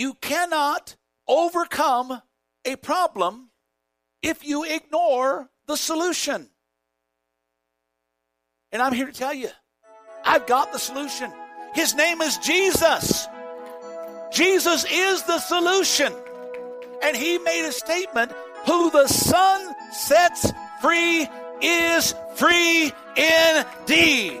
you cannot overcome a problem if you ignore the solution. And I'm here to tell you, I've got the solution. His name is Jesus. Jesus is the solution. And he made a statement who the Son sets free is free indeed.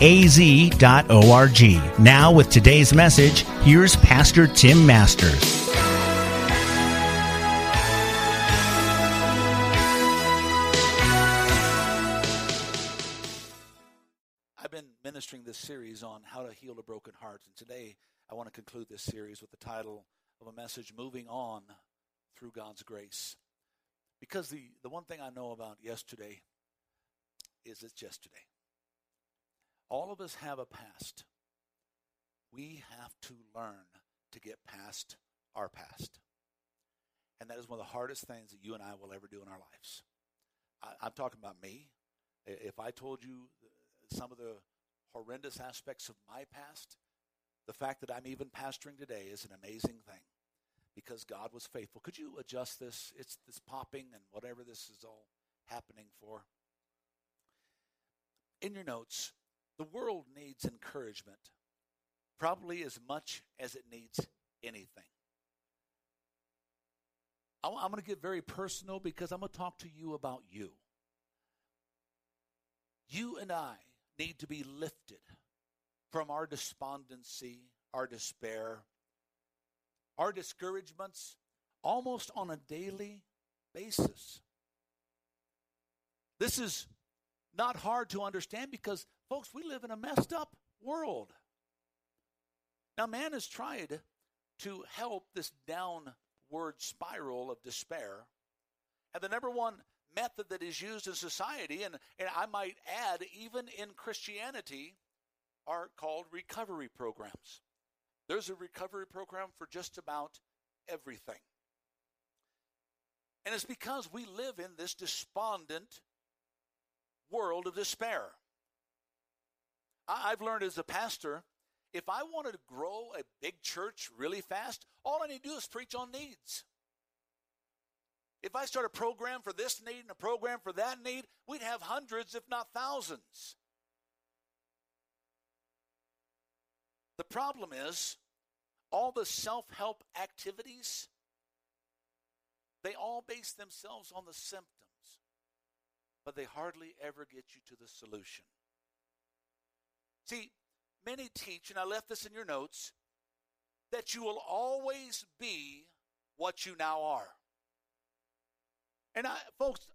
az.org. Now, with today's message, here's Pastor Tim Masters. I've been ministering this series on how to heal a broken heart, and today I want to conclude this series with the title of a message Moving On Through God's Grace. Because the, the one thing I know about yesterday is it's yesterday. All of us have a past. We have to learn to get past our past. And that is one of the hardest things that you and I will ever do in our lives. I, am talking about me. If I told you some of the horrendous aspects of my past, the fact that I'm even pastoring today is an amazing thing because God was faithful. Could you adjust this? It's this popping and whatever this is all happening for. In your notes, the world needs encouragement probably as much as it needs anything. I'm going to get very personal because I'm going to talk to you about you. You and I need to be lifted from our despondency, our despair, our discouragements almost on a daily basis. This is not hard to understand because, folks, we live in a messed up world. Now, man has tried to help this downward spiral of despair. And the number one method that is used in society, and, and I might add, even in Christianity, are called recovery programs. There's a recovery program for just about everything. And it's because we live in this despondent world of despair. I've learned as a pastor, if I wanted to grow a big church really fast, all I need to do is preach on needs. If I start a program for this need and a program for that need, we'd have hundreds, if not thousands. The problem is, all the self help activities, they all base themselves on the symptoms but they hardly ever get you to the solution. See, many teach, and I left this in your notes, that you will always be what you now are. And I, folks,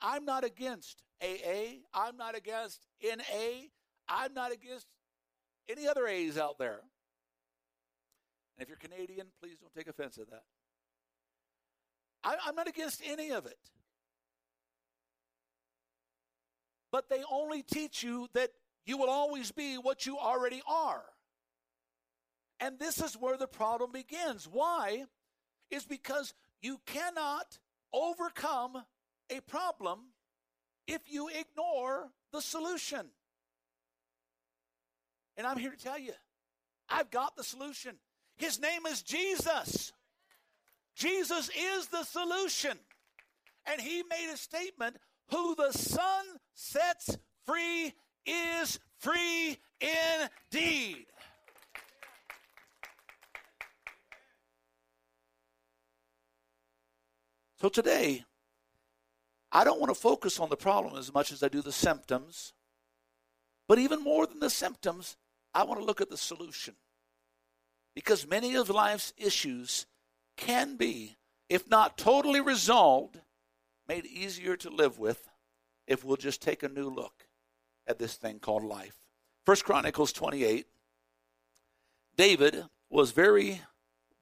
I'm not against AA. I'm not against NA. I'm not against any other A's out there. And if you're Canadian, please don't take offense at that. I, I'm not against any of it. but they only teach you that you will always be what you already are. And this is where the problem begins. Why? Is because you cannot overcome a problem if you ignore the solution. And I'm here to tell you, I've got the solution. His name is Jesus. Jesus is the solution. And he made a statement who the Son sets free is free indeed. So today, I don't want to focus on the problem as much as I do the symptoms. But even more than the symptoms, I want to look at the solution. Because many of life's issues can be, if not totally resolved, made easier to live with if we'll just take a new look at this thing called life. First Chronicles 28. David was very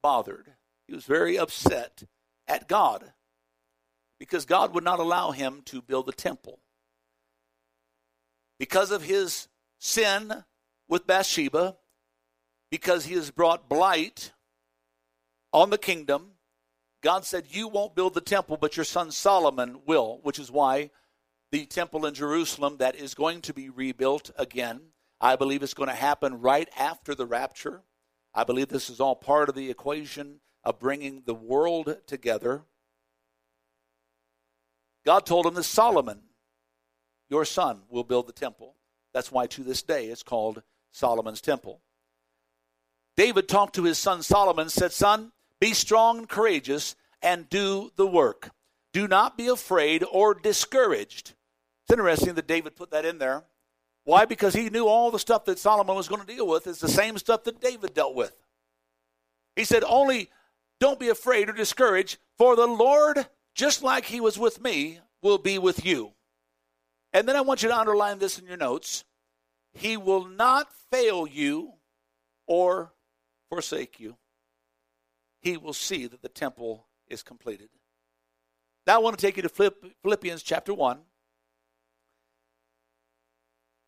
bothered. He was very upset at God because God would not allow him to build the temple. Because of his sin with Bathsheba, because he has brought blight on the kingdom, God said, You won't build the temple, but your son Solomon will, which is why the temple in Jerusalem that is going to be rebuilt again. I believe it's going to happen right after the rapture. I believe this is all part of the equation of bringing the world together. God told him that Solomon, your son, will build the temple. That's why to this day it's called Solomon's temple. David talked to his son Solomon, said, Son, be strong and courageous and do the work. Do not be afraid or discouraged. Interesting that David put that in there. Why? Because he knew all the stuff that Solomon was going to deal with is the same stuff that David dealt with. He said, Only don't be afraid or discouraged, for the Lord, just like he was with me, will be with you. And then I want you to underline this in your notes. He will not fail you or forsake you. He will see that the temple is completed. Now I want to take you to Philippians chapter 1.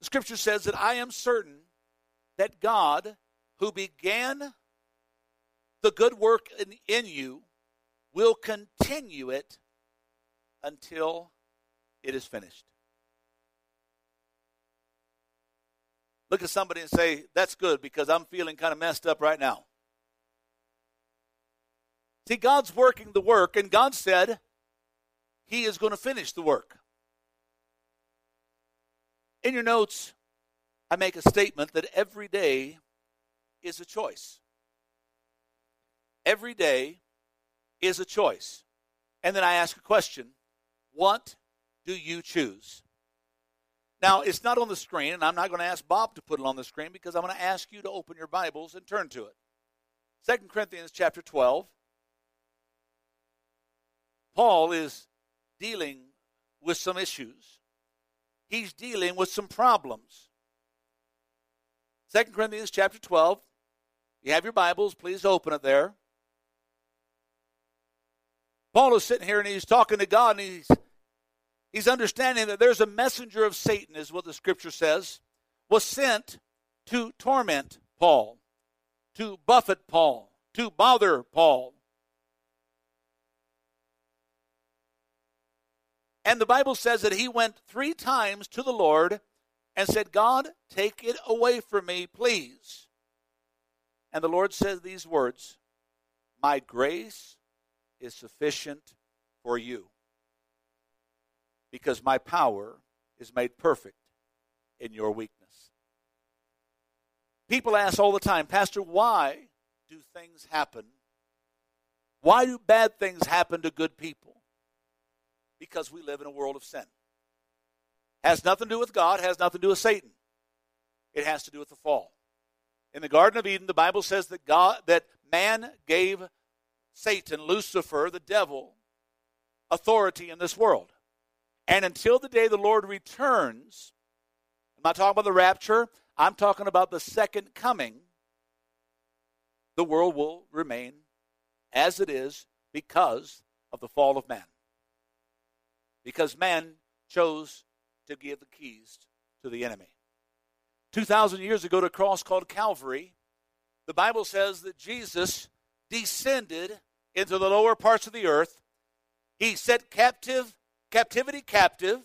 Scripture says that I am certain that God, who began the good work in, in you, will continue it until it is finished. Look at somebody and say, That's good because I'm feeling kind of messed up right now. See, God's working the work, and God said He is going to finish the work. In your notes, I make a statement that every day is a choice. Every day is a choice. And then I ask a question What do you choose? Now, it's not on the screen, and I'm not going to ask Bob to put it on the screen because I'm going to ask you to open your Bibles and turn to it. Second Corinthians chapter 12. Paul is dealing with some issues he's dealing with some problems. Second Corinthians chapter 12. You have your Bibles, please open it there. Paul is sitting here and he's talking to God and he's he's understanding that there's a messenger of Satan, is what the scripture says, was sent to torment Paul, to buffet Paul, to bother Paul. And the Bible says that he went three times to the Lord and said, God, take it away from me, please. And the Lord says these words My grace is sufficient for you, because my power is made perfect in your weakness. People ask all the time, Pastor, why do things happen? Why do bad things happen to good people? Because we live in a world of sin. Has nothing to do with God, has nothing to do with Satan. It has to do with the fall. In the Garden of Eden, the Bible says that God that man gave Satan, Lucifer, the devil, authority in this world. And until the day the Lord returns, I'm not talking about the rapture, I'm talking about the second coming, the world will remain as it is because of the fall of man because man chose to give the keys to the enemy. 2,000 years ago, to a cross called Calvary, the Bible says that Jesus descended into the lower parts of the earth. He set captive, captivity captive,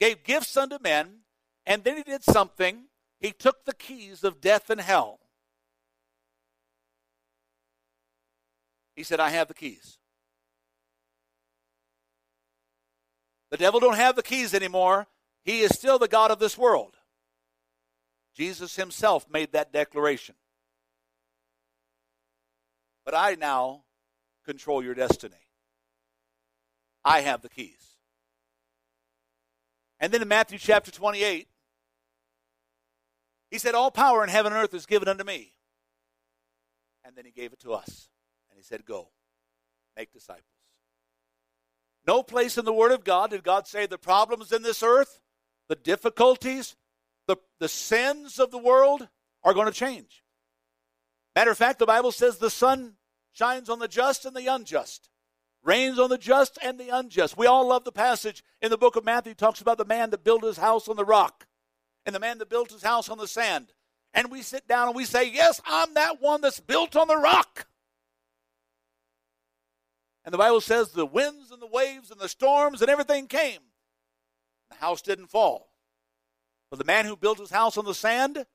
gave gifts unto men, and then he did something. He took the keys of death and hell. He said, I have the keys. The devil don't have the keys anymore. He is still the God of this world. Jesus himself made that declaration. But I now control your destiny. I have the keys. And then in Matthew chapter 28, he said, All power in heaven and earth is given unto me. And then he gave it to us. And he said, Go, make disciples. No place in the Word of God did God say the problems in this earth, the difficulties, the, the sins of the world are going to change. Matter of fact, the Bible says the sun shines on the just and the unjust, rains on the just and the unjust. We all love the passage in the book of Matthew talks about the man that built his house on the rock and the man that built his house on the sand. And we sit down and we say, Yes, I'm that one that's built on the rock. And the Bible says the winds and the waves and the storms and everything came. The house didn't fall. But the man who built his house on the sand,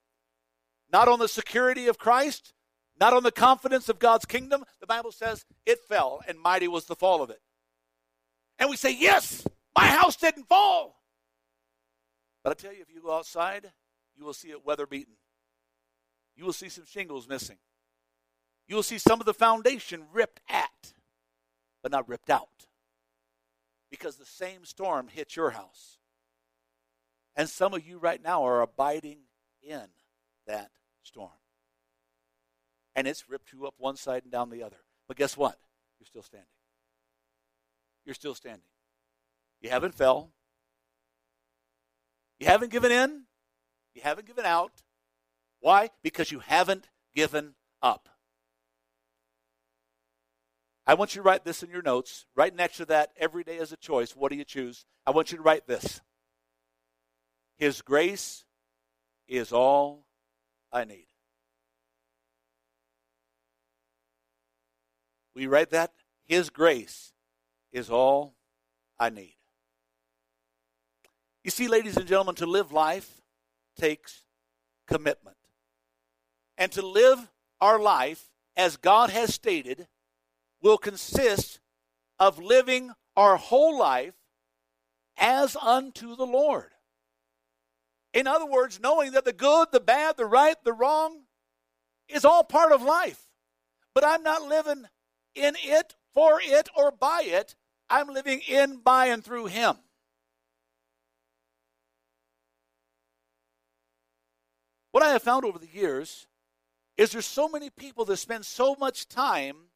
not on the security of Christ, not on the confidence of God's kingdom, the Bible says it fell, and mighty was the fall of it. And we say, Yes, my house didn't fall. But I tell you, if you go outside, you will see it weather beaten. You will see some shingles missing. You will see some of the foundation ripped at but not ripped out. Because the same storm hit your house. And some of you right now are abiding in that storm. And it's ripped you up one side and down the other. But guess what? You're still standing. You're still standing. You haven't fell. You haven't given in. You haven't given out. Why? Because you haven't given up. I want you to write this in your notes. Right next to that, every day is a choice. What do you choose? I want you to write this His grace is all I need. We write that? His grace is all I need. You see, ladies and gentlemen, to live life takes commitment. And to live our life as God has stated will consist of living our whole life as unto the Lord. In other words, knowing that the good, the bad, the right, the wrong is all part of life. But I'm not living in it, for it, or by it. I'm living in, by, and through Him. What I have found over the years is there's so many people that spend so much time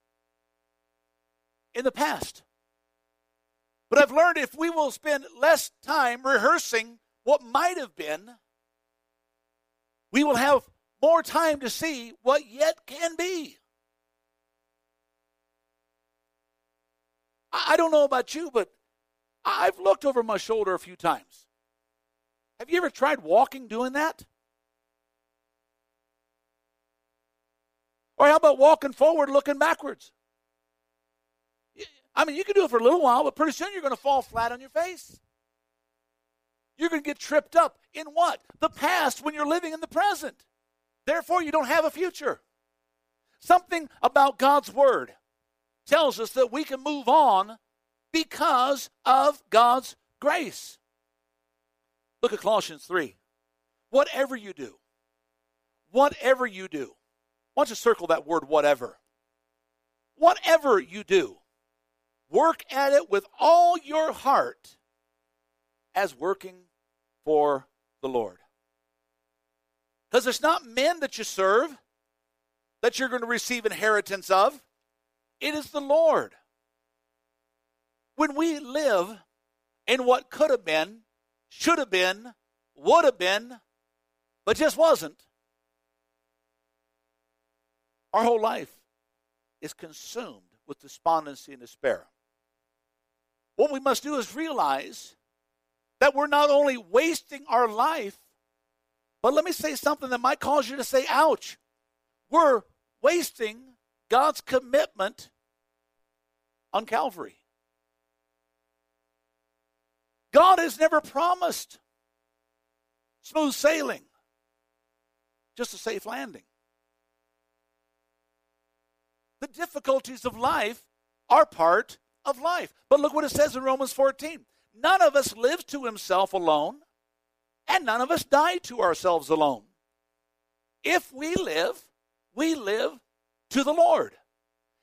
in the past. But I've learned if we will spend less time rehearsing what might have been, we will have more time to see what yet can be. I don't know about you, but I've looked over my shoulder a few times. Have you ever tried walking doing that? Or how about walking forward looking backwards? I mean, you can do it for a little while, but pretty soon you're going to fall flat on your face. You're going to get tripped up in what? The past when you're living in the present. Therefore, you don't have a future. Something about God's Word tells us that we can move on because of God's grace. Look at Colossians 3. Whatever you do, whatever you do, why don't you circle that word whatever? Whatever you do, Work at it with all your heart as working for the Lord. Because it's not men that you serve that you're going to receive inheritance of, it is the Lord. When we live in what could have been, should have been, would have been, but just wasn't, our whole life is consumed with despondency and despair. What we must do is realize that we're not only wasting our life, but let me say something that might cause you to say, ouch. We're wasting God's commitment on Calvary. God has never promised smooth sailing, just a safe landing. The difficulties of life are part of life. But look what it says in Romans 14. None of us lives to himself alone, and none of us die to ourselves alone. If we live, we live to the Lord.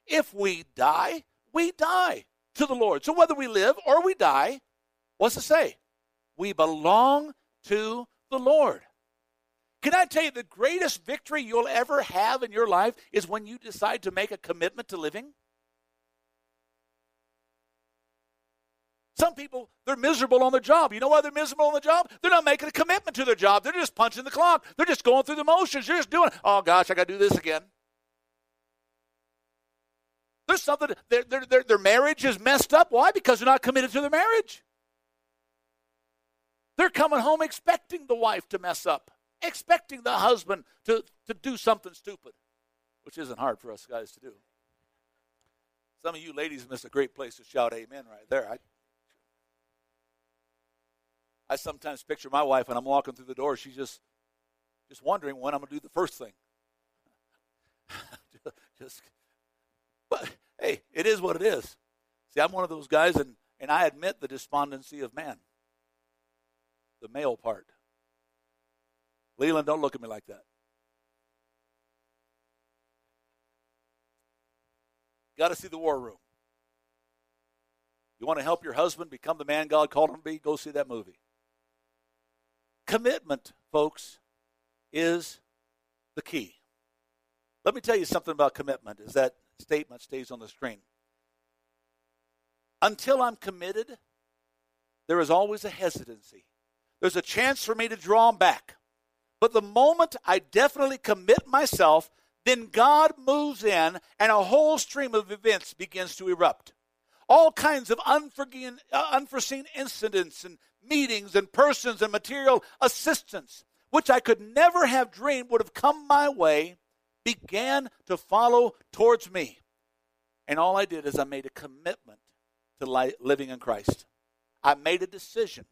If we die, we die to the Lord. So whether we live or we die, what's it say? We belong to the Lord. Can I tell you the greatest victory you'll ever have in your life is when you decide to make a commitment to living? Some people, they're miserable on the job. You know why they're miserable on the job? They're not making a commitment to their job. They're just punching the clock. They're just going through the motions. They're just doing, oh gosh, I got to do this again. There's something, their, their, their, marriage is messed up. Why? Because they're not committed to their marriage. They're coming home expecting the wife to mess up, expecting the husband to, to do something stupid, which isn't hard for us guys to do. Some of you ladies missed a great place to shout amen right there. I, I sometimes picture my wife when I'm walking through the door, she's just just wondering when I'm going to do the first thing. just but hey, it is what it is. See, I'm one of those guys, and, and I admit the despondency of man, the male part. Leland, don't look at me like that. Got to see the war room. You want to help your husband become the man God called him to be? Go see that movie. Commitment, folks, is the key. Let me tell you something about commitment. Is that statement stays on the screen. Until I'm committed, there is always a hesitancy. There's a chance for me to draw back. But the moment I definitely commit myself, then God moves in and a whole stream of events begins to erupt. All kinds of unforeseen, uh, unforeseen incidents and meetings and persons and material assistance, which I could never have dreamed would have come my way began to follow towards me. And all I did is I made a commitment to living in Christ. I made a decision.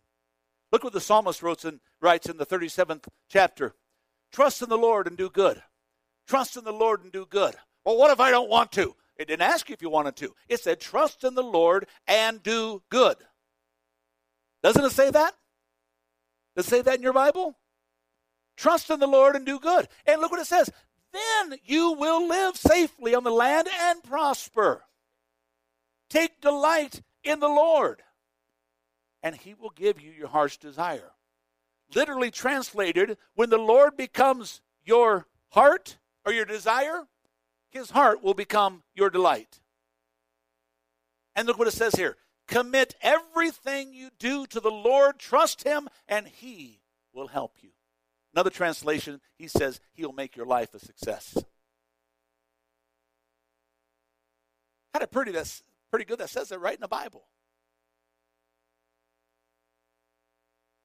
Look what the psalmist in, writes in the 37th chapter Trust in the Lord and do good. Trust in the Lord and do good. Well, what if I don't want to? It didn't ask you if you wanted to. It said, Trust in the Lord and do good. Doesn't it say that? Does it say that in your Bible? Trust in the Lord and do good. And look what it says then you will live safely on the land and prosper. Take delight in the Lord, and he will give you your heart's desire. Literally translated, when the Lord becomes your heart or your desire, his heart will become your delight. And look what it says here commit everything you do to the Lord, trust him, and he will help you. Another translation, he says, He'll make your life a success. Kind of pretty, that's pretty good. That says it right in the Bible.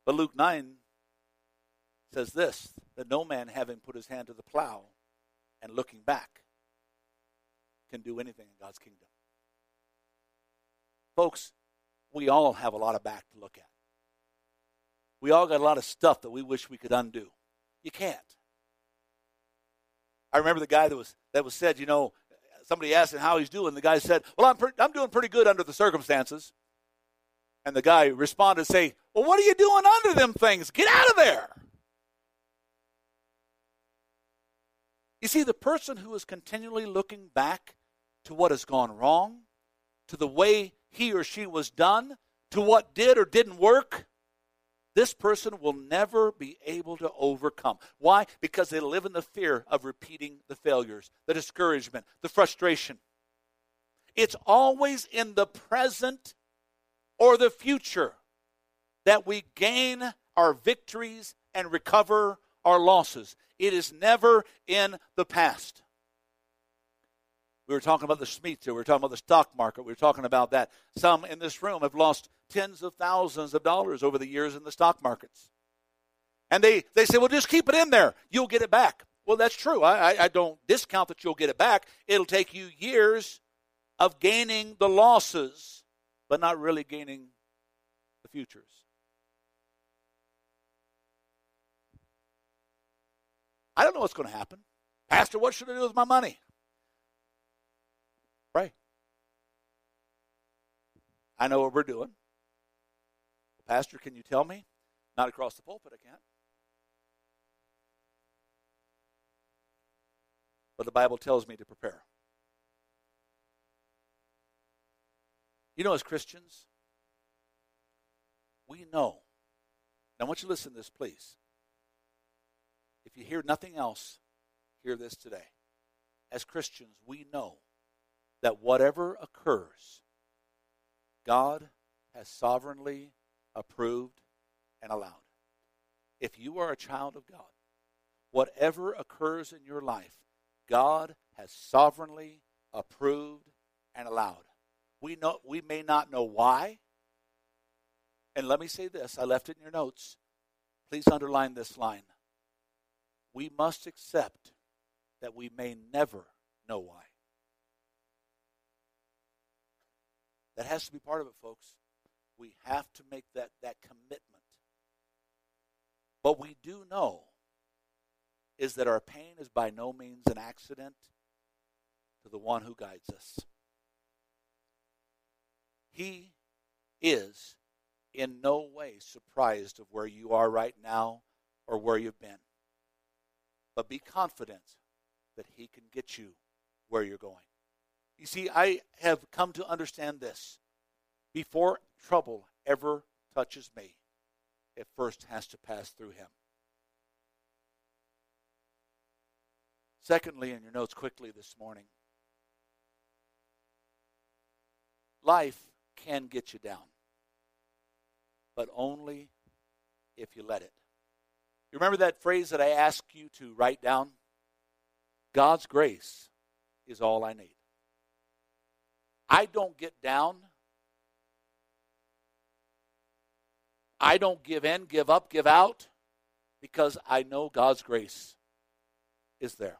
But Luke 9 says this that no man having put his hand to the plow and looking back can do anything in God's kingdom. Folks, we all have a lot of back to look at. We all got a lot of stuff that we wish we could undo. You can't. I remember the guy that was that was said, you know, somebody asked him how he's doing. The guy said, "Well, I'm I'm doing pretty good under the circumstances." And the guy responded, "Say, well, what are you doing under them things? Get out of there." You see, the person who is continually looking back to what has gone wrong, to the way he or she was done, to what did or didn't work, this person will never be able to overcome. Why? Because they live in the fear of repeating the failures, the discouragement, the frustration. It's always in the present or the future that we gain our victories and recover our losses. It is never in the past. We were talking about the Smiths, we were talking about the stock market, we were talking about that. Some in this room have lost tens of thousands of dollars over the years in the stock markets. And they, they say, well, just keep it in there. You'll get it back. Well, that's true. I, I, I don't discount that you'll get it back. It'll take you years of gaining the losses, but not really gaining the futures. I don't know what's going to happen. Pastor, what should I do with my money? Pray. I know what we're doing. Pastor, can you tell me? Not across the pulpit, I can't. But the Bible tells me to prepare. You know, as Christians, we know. Now, I want you to listen to this, please. If you hear nothing else, hear this today. As Christians, we know that whatever occurs, God has sovereignly approved and allowed. If you are a child of God, whatever occurs in your life, God has sovereignly approved and allowed. We know we may not know why. And let me say this, I left it in your notes. Please underline this line. We must accept that we may never know why. That has to be part of it, folks. We have to make that, that commitment. What we do know is that our pain is by no means an accident to the one who guides us. He is in no way surprised of where you are right now or where you've been. But be confident that He can get you where you're going. You see, I have come to understand this. Before trouble ever touches me, it first has to pass through Him. Secondly, in your notes quickly this morning, life can get you down, but only if you let it. You remember that phrase that I asked you to write down? God's grace is all I need. I don't get down. I don't give in, give up, give out because I know God's grace is there.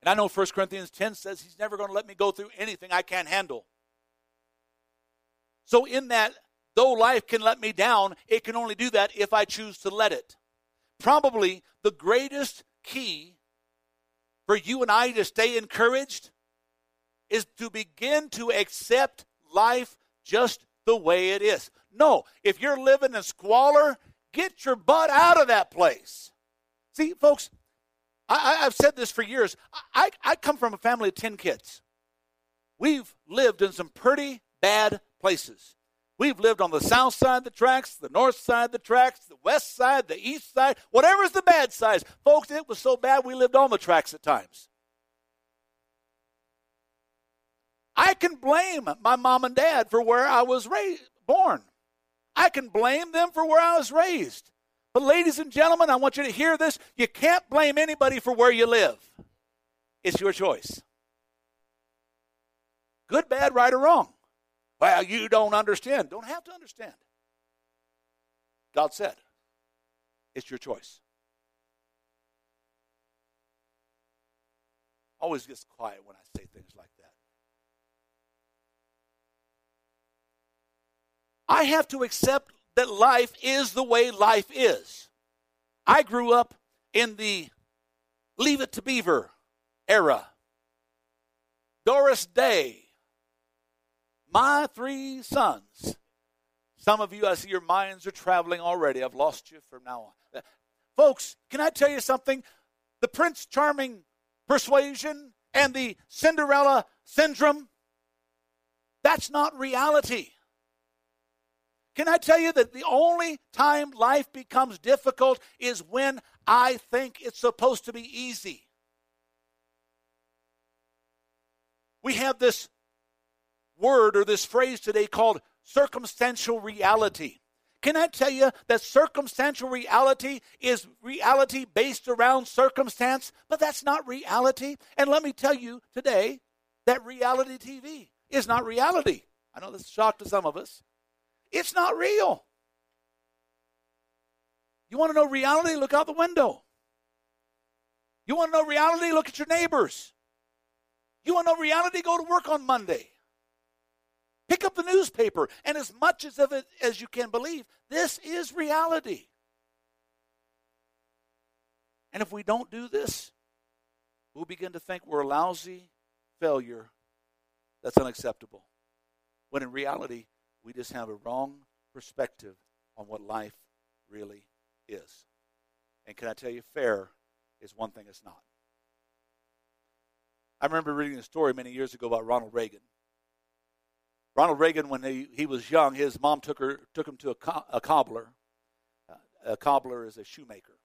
And I know 1 Corinthians 10 says he's never going to let me go through anything I can't handle. So, in that, though life can let me down, it can only do that if I choose to let it. Probably the greatest key for you and I to stay encouraged is to begin to accept life just the way it is. No, if you're living in squalor, get your butt out of that place. See, folks, I, have said this for years. I, I come from a family of 10 kids. We've lived in some pretty bad places. We've lived on the south side of the tracks, the north side of the tracks, the west side, the east side, whatever's the bad side. Folks, it was so bad we lived on the tracks at times. I can blame my mom and dad for where I was born. I can blame them for where I was raised. But, ladies and gentlemen, I want you to hear this. You can't blame anybody for where you live, it's your choice. Good, bad, right, or wrong. Well, you don't understand. Don't have to understand. God said, it's your choice. Always gets quiet when I say things like that. I have to accept that life is the way life is. I grew up in the Leave It to Beaver era. Doris Day, my three sons. Some of you, I see your minds are traveling already. I've lost you from now on. Folks, can I tell you something? The Prince Charming persuasion and the Cinderella syndrome, that's not reality. Can I tell you that the only time life becomes difficult is when I think it's supposed to be easy? We have this word or this phrase today called circumstantial reality. Can I tell you that circumstantial reality is reality based around circumstance? But that's not reality. And let me tell you today that reality TV is not reality. I know this is a shock to some of us. It's not real. You want to know reality? Look out the window. You want to know reality? Look at your neighbors. You want to know reality? Go to work on Monday. Pick up the newspaper, and as much as of it as you can believe, this is reality. And if we don't do this, we'll begin to think we're a lousy failure that's unacceptable. When in reality, we just have a wrong perspective on what life really is. And can I tell you, fair is one thing it's not. I remember reading a story many years ago about Ronald Reagan. Ronald Reagan, when he, he was young, his mom took her took him to a, co- a cobbler. Uh, a cobbler is a shoemaker.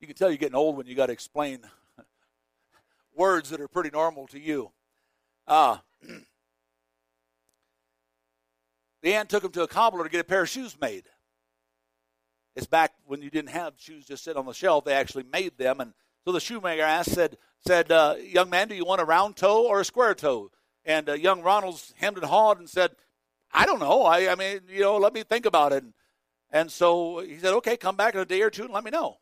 You can tell you're getting old when you got to explain words that are pretty normal to you. Uh, the aunt took him to a cobbler to get a pair of shoes made. It's back when you didn't have shoes just sit on the shelf; they actually made them, and so the shoemaker asked, said, said, uh, young man, do you want a round toe or a square toe? And uh, young Ronald's hemmed and hawed and said, I don't know. I, I mean, you know, let me think about it. And, and so he said, okay, come back in a day or two and let me know.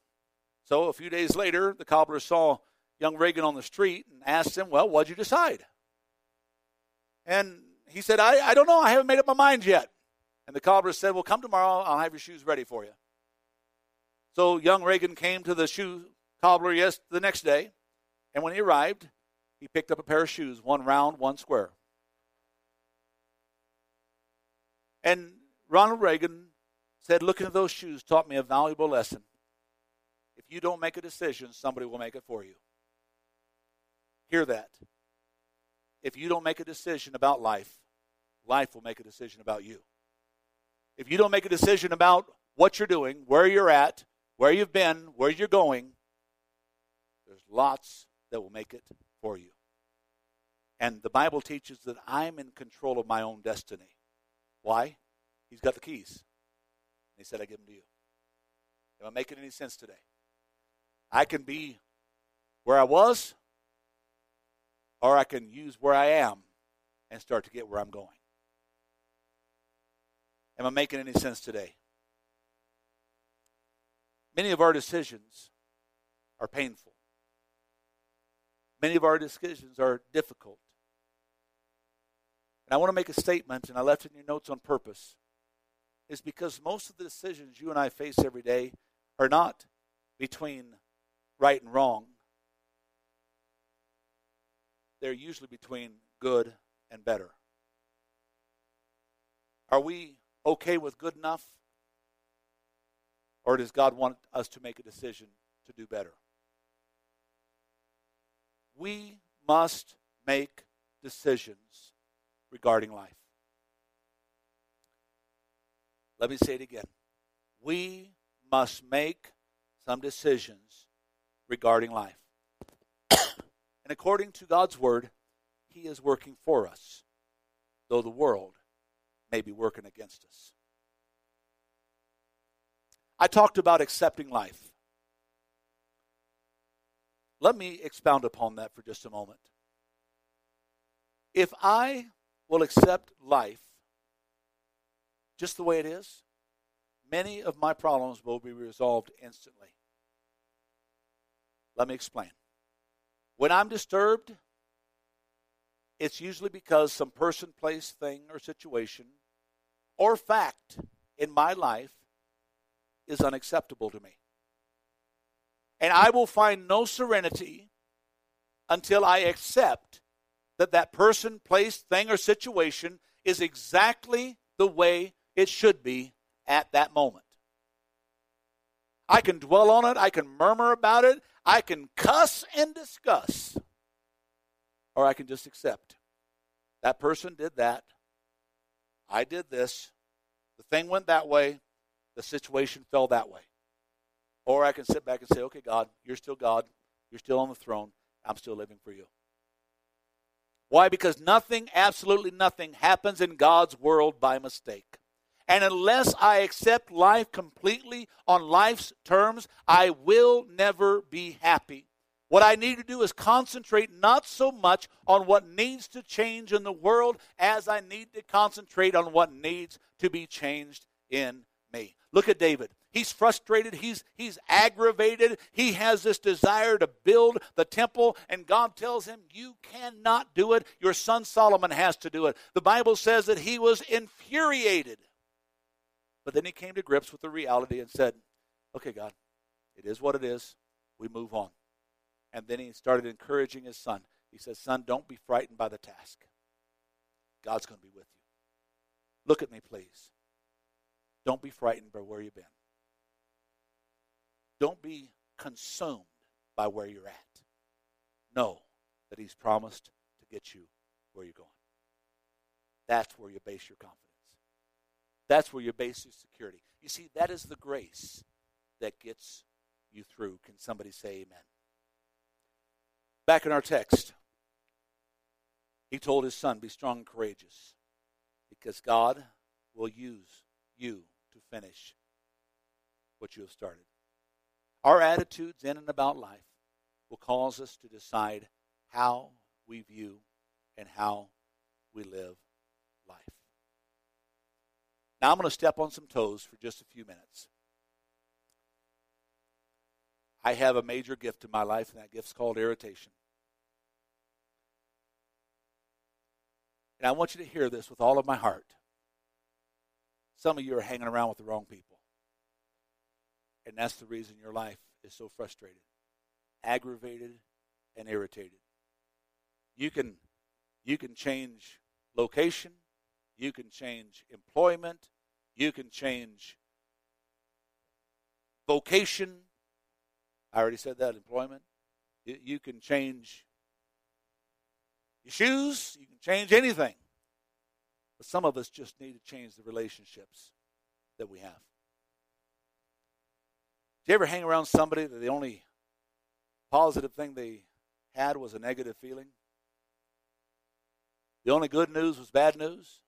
So a few days later, the cobbler saw young Reagan on the street and asked him, well, what'd you decide? And he said, I, I don't know. I haven't made up my mind yet. And the cobbler said, well, come tomorrow. I'll have your shoes ready for you. So young Reagan came to the shoe cobbler yes the next day, and when he arrived, he picked up a pair of shoes, one round, one square. And Ronald Reagan said, Looking at those shoes taught me a valuable lesson. If you don't make a decision, somebody will make it for you. Hear that. If you don't make a decision about life, life will make a decision about you. If you don't make a decision about what you're doing, where you're at, where you've been, where you're going, there's lots that will make it for you. And the Bible teaches that I'm in control of my own destiny. Why? He's got the keys. He said, I give them to you. Am I making any sense today? I can be where I was, or I can use where I am and start to get where I'm going. Am I making any sense today? Many of our decisions are painful. Many of our decisions are difficult. And I want to make a statement, and I left it in your notes on purpose, is because most of the decisions you and I face every day are not between right and wrong. They're usually between good and better. Are we okay with good enough? Or does God want us to make a decision to do better? we must make decisions regarding life. Let me say it again. We must make some decisions regarding life. And according to God's word, He is working for us, though the world may be working against us. I talked about accepting life. Let me expound upon that for just a moment. If I will accept life just the way it is, many of my problems will be resolved instantly. Let me explain. When I'm disturbed, it's usually because some person, place, thing, or situation or fact in my life is unacceptable to me. And I will find no serenity until I accept that that person, place, thing, or situation is exactly the way it should be at that moment. I can dwell on it, I can murmur about it, I can cuss and discuss, or I can just accept. That person did that. I did this. The thing went that way. The situation fell that way. Or I can sit back and say, okay, God, you're still God. You're still on the throne. I'm still living for you. Why? Because nothing, absolutely nothing, happens in God's world by mistake. And unless I accept life completely on life's terms, I will never be happy. What I need to do is concentrate not so much on what needs to change in the world as I need to concentrate on what needs to be changed in me. Look at David. He's frustrated. He's, he's aggravated. He has this desire to build the temple, and God tells him, You cannot do it. Your son Solomon has to do it. The Bible says that he was infuriated. But then he came to grips with the reality and said, Okay, God, it is what it is. We move on. And then he started encouraging his son. He says, Son, don't be frightened by the task. God's going to be with you. Look at me, please. Don't be frightened by where you've been. Don't be consumed by where you're at. Know that He's promised to get you where you're going. That's where you base your confidence. That's where you base your security. You see, that is the grace that gets you through. Can somebody say amen? Back in our text, he told his son, Be strong and courageous, because God will use you to finish what you have started. Our attitudes in and about life will cause us to decide how we view and how we live life. Now I'm going to step on some toes for just a few minutes. I have a major gift in my life, and that gift's called irritation. And I want you to hear this with all of my heart. Some of you are hanging around with the wrong people. And that's the reason your life is so frustrated, aggravated, and irritated. You can you can change location, you can change employment, you can change vocation. I already said that employment. You, can change your shoes, you can change anything. But some of us just need to change the relationships that we have. Do you ever hang around somebody that the only positive thing they had was a negative feeling? The only good news was bad news?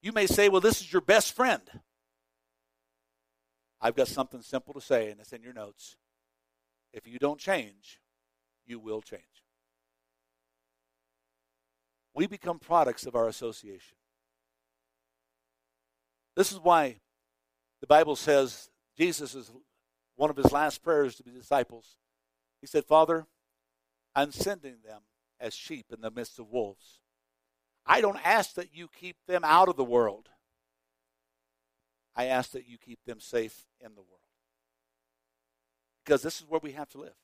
You may say, well, this is your best friend. I've got something simple to say, and it's in your notes. If you don't change, you will change. We become products of our association. This is why the Bible says Jesus is one of his last prayers to the disciples. He said, Father, I'm sending them as sheep in the midst of wolves. I don't ask that you keep them out of the world. I ask that you keep them safe in the world. Because this is where we have to live.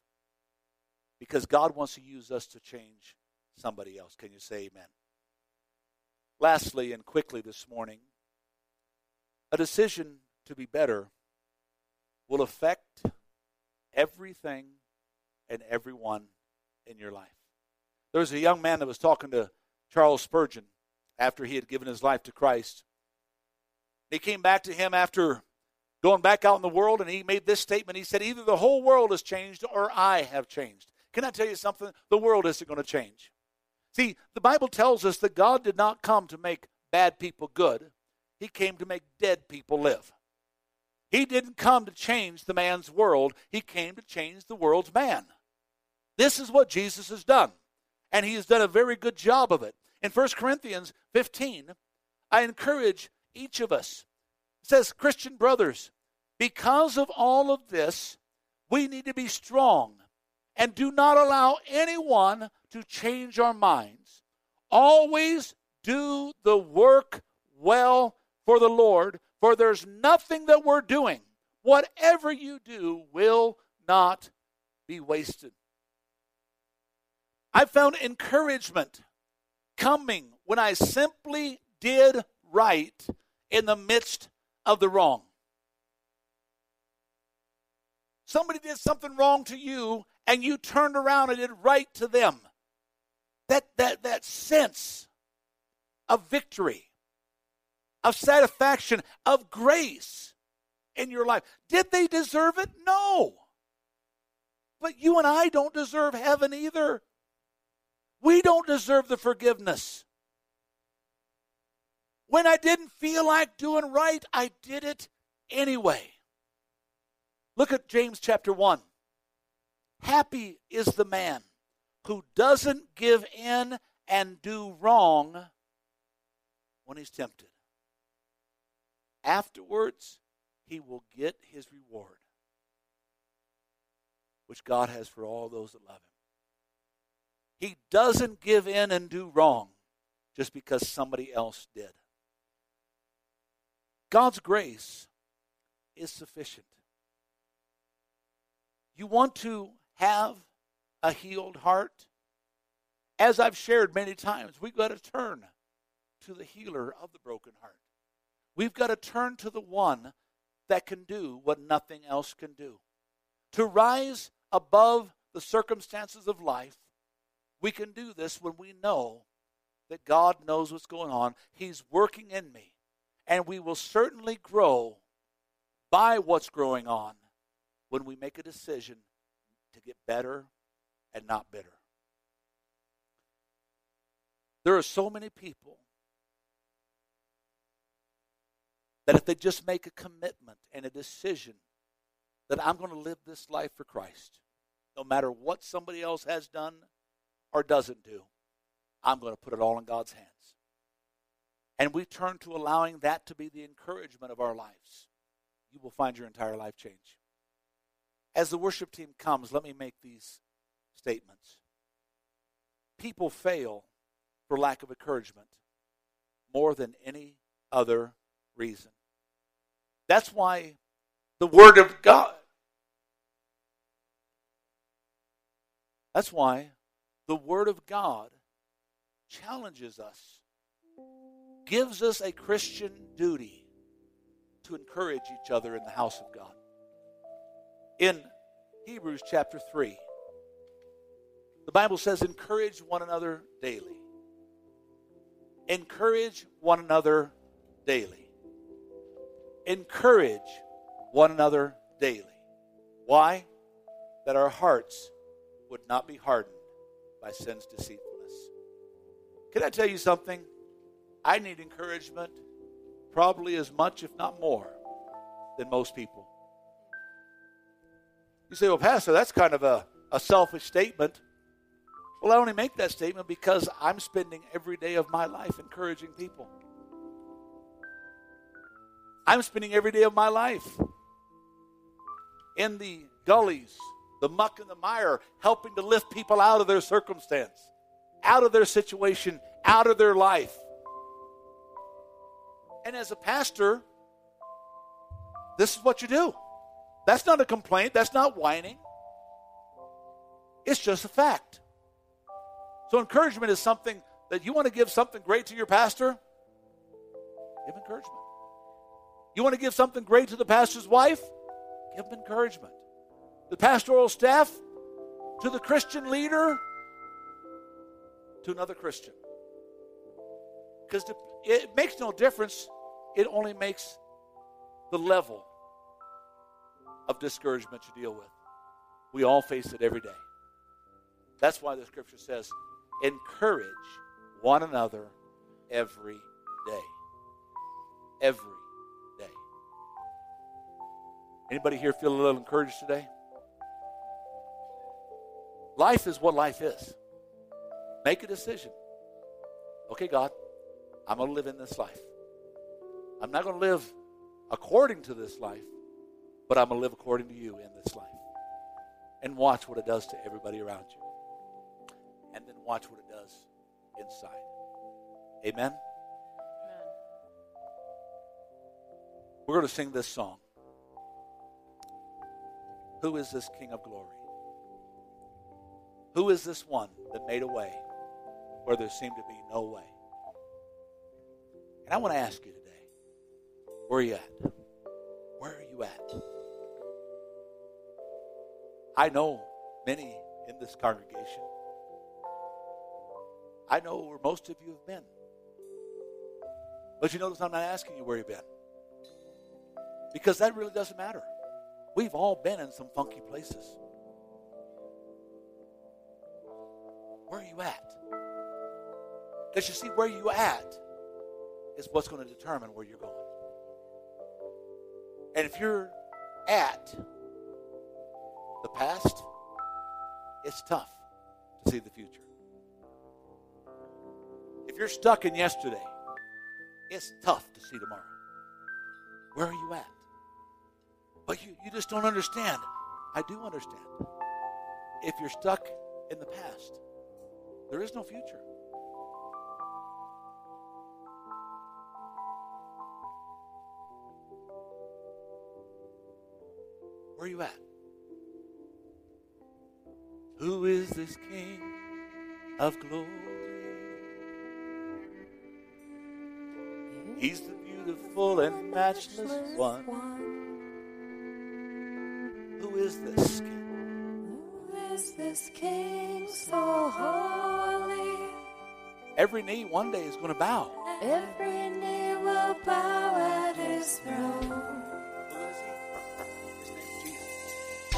Because God wants to use us to change somebody else. Can you say amen? Lastly, and quickly this morning, a decision to be better will affect everything and everyone in your life. There was a young man that was talking to Charles Spurgeon after he had given his life to Christ. He came back to him after going back out in the world and he made this statement. He said, Either the whole world has changed or I have changed. Can I tell you something? The world isn't going to change. See, the Bible tells us that God did not come to make bad people good, He came to make dead people live. He didn't come to change the man's world, He came to change the world's man. This is what Jesus has done, and He has done a very good job of it. In 1 Corinthians 15, I encourage each of us. It says, Christian brothers, because of all of this, we need to be strong and do not allow anyone to change our minds. Always do the work well for the Lord, for there's nothing that we're doing. Whatever you do will not be wasted. I found encouragement coming when I simply did right in the midst of the wrong. Somebody did something wrong to you, and you turned around and did right to them. That, that, that sense of victory, of satisfaction, of grace in your life. Did they deserve it? No. But you and I don't deserve heaven either. We don't deserve the forgiveness. When I didn't feel like doing right, I did it anyway. Look at James chapter 1. Happy is the man who doesn't give in and do wrong when he's tempted. Afterwards, he will get his reward, which God has for all those that love him. He doesn't give in and do wrong just because somebody else did. God's grace is sufficient. You want to have a healed heart? As I've shared many times, we've got to turn to the healer of the broken heart. We've got to turn to the one that can do what nothing else can do. To rise above the circumstances of life We can do this when we know that God knows what's going on. He's working in me. And we will certainly grow by what's growing on when we make a decision to get better and not bitter. There are so many people that if they just make a commitment and a decision that I'm going to live this life for Christ, no matter what somebody else has done or doesn't do, I'm going to put it all in God's hands. And we turn to allowing that to be the encouragement of our lives. You will find your entire life change. As the worship team comes, let me make these statements. People fail for lack of encouragement more than any other reason. That's why the Word of God. That's why the Word of God challenges us, gives us a Christian duty to encourage each other in the house of God. In Hebrews chapter 3, the Bible says, encourage one another daily. Encourage one another daily. Encourage one another daily. Why? That our hearts would not be hardened by sin's deceitfulness. Can I tell you something? I need encouragement probably as much, if not more, than most people. You say, well, Pastor, that's kind of a, a selfish statement. Well, I only make that statement because I'm spending every day of my life encouraging people. I'm spending every day of my life in the gullies, the muck and the mire, helping to lift people out of their circumstance, out of their situation, out of their life. And as a pastor, this is what you do. That's not a complaint, that's not whining. It's just a fact. So, encouragement is something that you want to give something great to your pastor, give encouragement. You want to give something great to the pastor's wife? Give encouragement. The pastoral staff, to the Christian leader, to another Christian. Because it makes no difference, it only makes the level of discouragement you deal with. We all face it every day. That's why the scripture says, encourage one another every day. Every day. Anybody here feel a little encouraged today? Life is what life is. Make a decision. Okay, God, I'm going to live in this life. I'm not going to live according to this life, but I'm going to live according to you in this life. And watch what it does to everybody around you. And then watch what it does inside. Amen? We're going to sing this song. Who is this King of glory? Who is this one that made a way where there seemed to be no way? And I want to ask you today where are you at? Where are you at? I know many in this congregation. I know where most of you have been. But you notice I'm not asking you where you've been. Because that really doesn't matter. We've all been in some funky places. You at? Because you see, where you at is what's going to determine where you're going. And if you're at the past, it's tough to see the future. If you're stuck in yesterday, it's tough to see tomorrow. Where are you at? But you, you just don't understand. I do understand. If you're stuck in the past, there is no future. Where are you at? Who is this King of glory? He's the beautiful and matchless one. Who is this King? Who is this King so holy? Every knee one day is going to bow. Every knee will bow at his throne.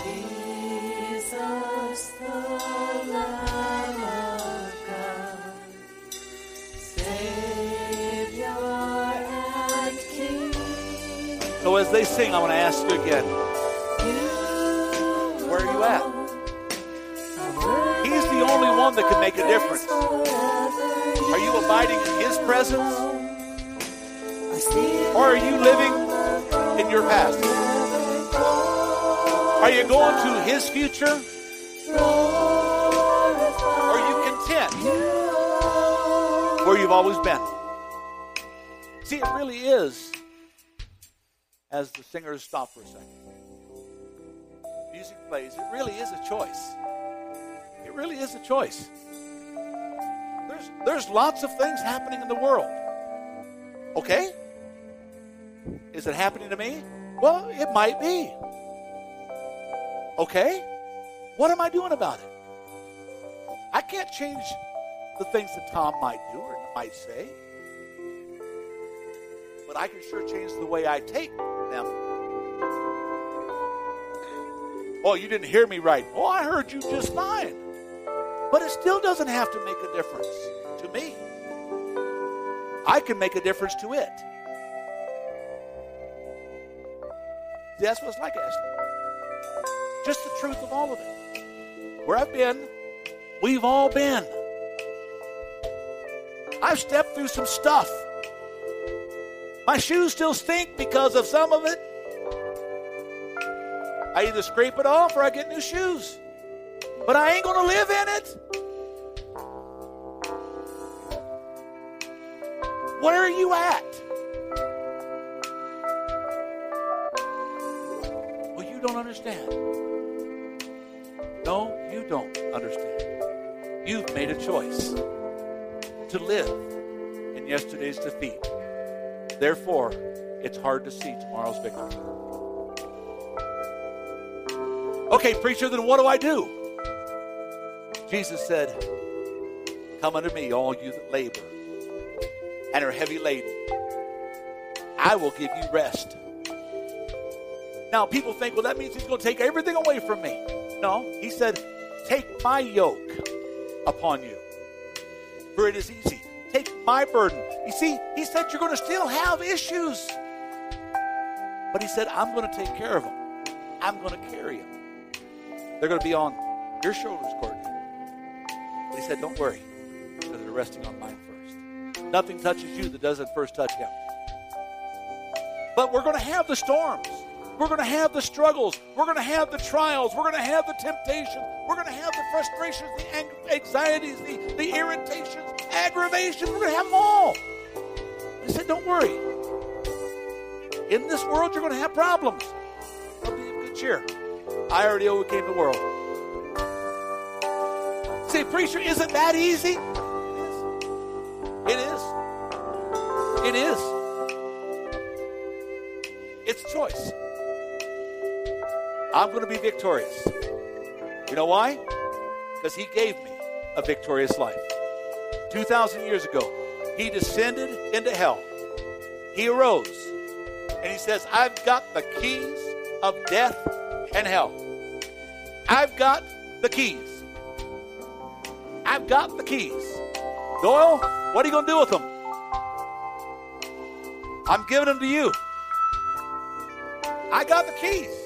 Jesus, the Lamb of God, Savior and King. So as they sing, I want to ask you again. Where are you at? He's the only one that can make a difference. Are you abiding in His presence? Or are you living in your past? Are you going to His future? Or are you content where you've always been? See, it really is, as the singers stop for a second. Music plays, it really is a choice. It really is a choice. There's, lots of things happening in the world. Okay? Is it happening to me? Well, it might be. Okay? What am I doing about it? I can't change the things that Tom might do or might say. But I can sure change the way I take them. Oh, you didn't hear me right. Oh, I heard you just fine. But it still doesn't have to make a difference to me. I can make a difference to it. That's what it's like, Ashley. Just the truth of all of it. Where I've been, we've all been. I've stepped through some stuff. My shoes still stink because of some of it. I either scrape it off or I get new shoes. But I ain't going to live in it. Where are you at? Well, you don't understand. No, you don't understand. You've made a choice to live in yesterday's defeat. Therefore, it's hard to see tomorrow's victory. Okay, preacher, then what do I do? Jesus said, Come unto me, all you that labor and are heavy laden. I will give you rest. Now, people think, well, that means he's going to take everything away from me. No, he said, Take my yoke upon you, for it is easy. Take my burden. You see, he said you're going to still have issues. But he said, I'm going to take care of them. I'm going to carry them. They're going to be on your shoulders, Courtney. But he said, Don't worry, because they're resting on mine first. Nothing touches you that doesn't first touch him. But we're going to have the storms. We're going to have the struggles. We're going to have the trials. We're going to have the temptations. We're going to have the frustrations, the anxieties, the, the irritations, aggravations. We're going to have them all. He said, Don't worry. In this world, you're going to have problems. But be of good cheer. I already overcame the world. Say, preacher, isn't that easy? It is. It is. It's choice. I'm going to be victorious. You know why? Because he gave me a victorious life. 2,000 years ago, he descended into hell. He arose and he says, I've got the keys of death and hell. I've got the keys. I've got the keys. Doyle, what are you going to do with them? I'm giving them to you. I got the keys.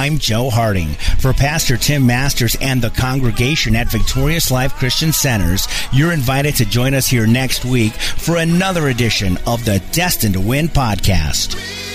I'm Joe Harding. For Pastor Tim Masters and the congregation at Victorious Life Christian Centers, you're invited to join us here next week for another edition of the Destined to Win podcast.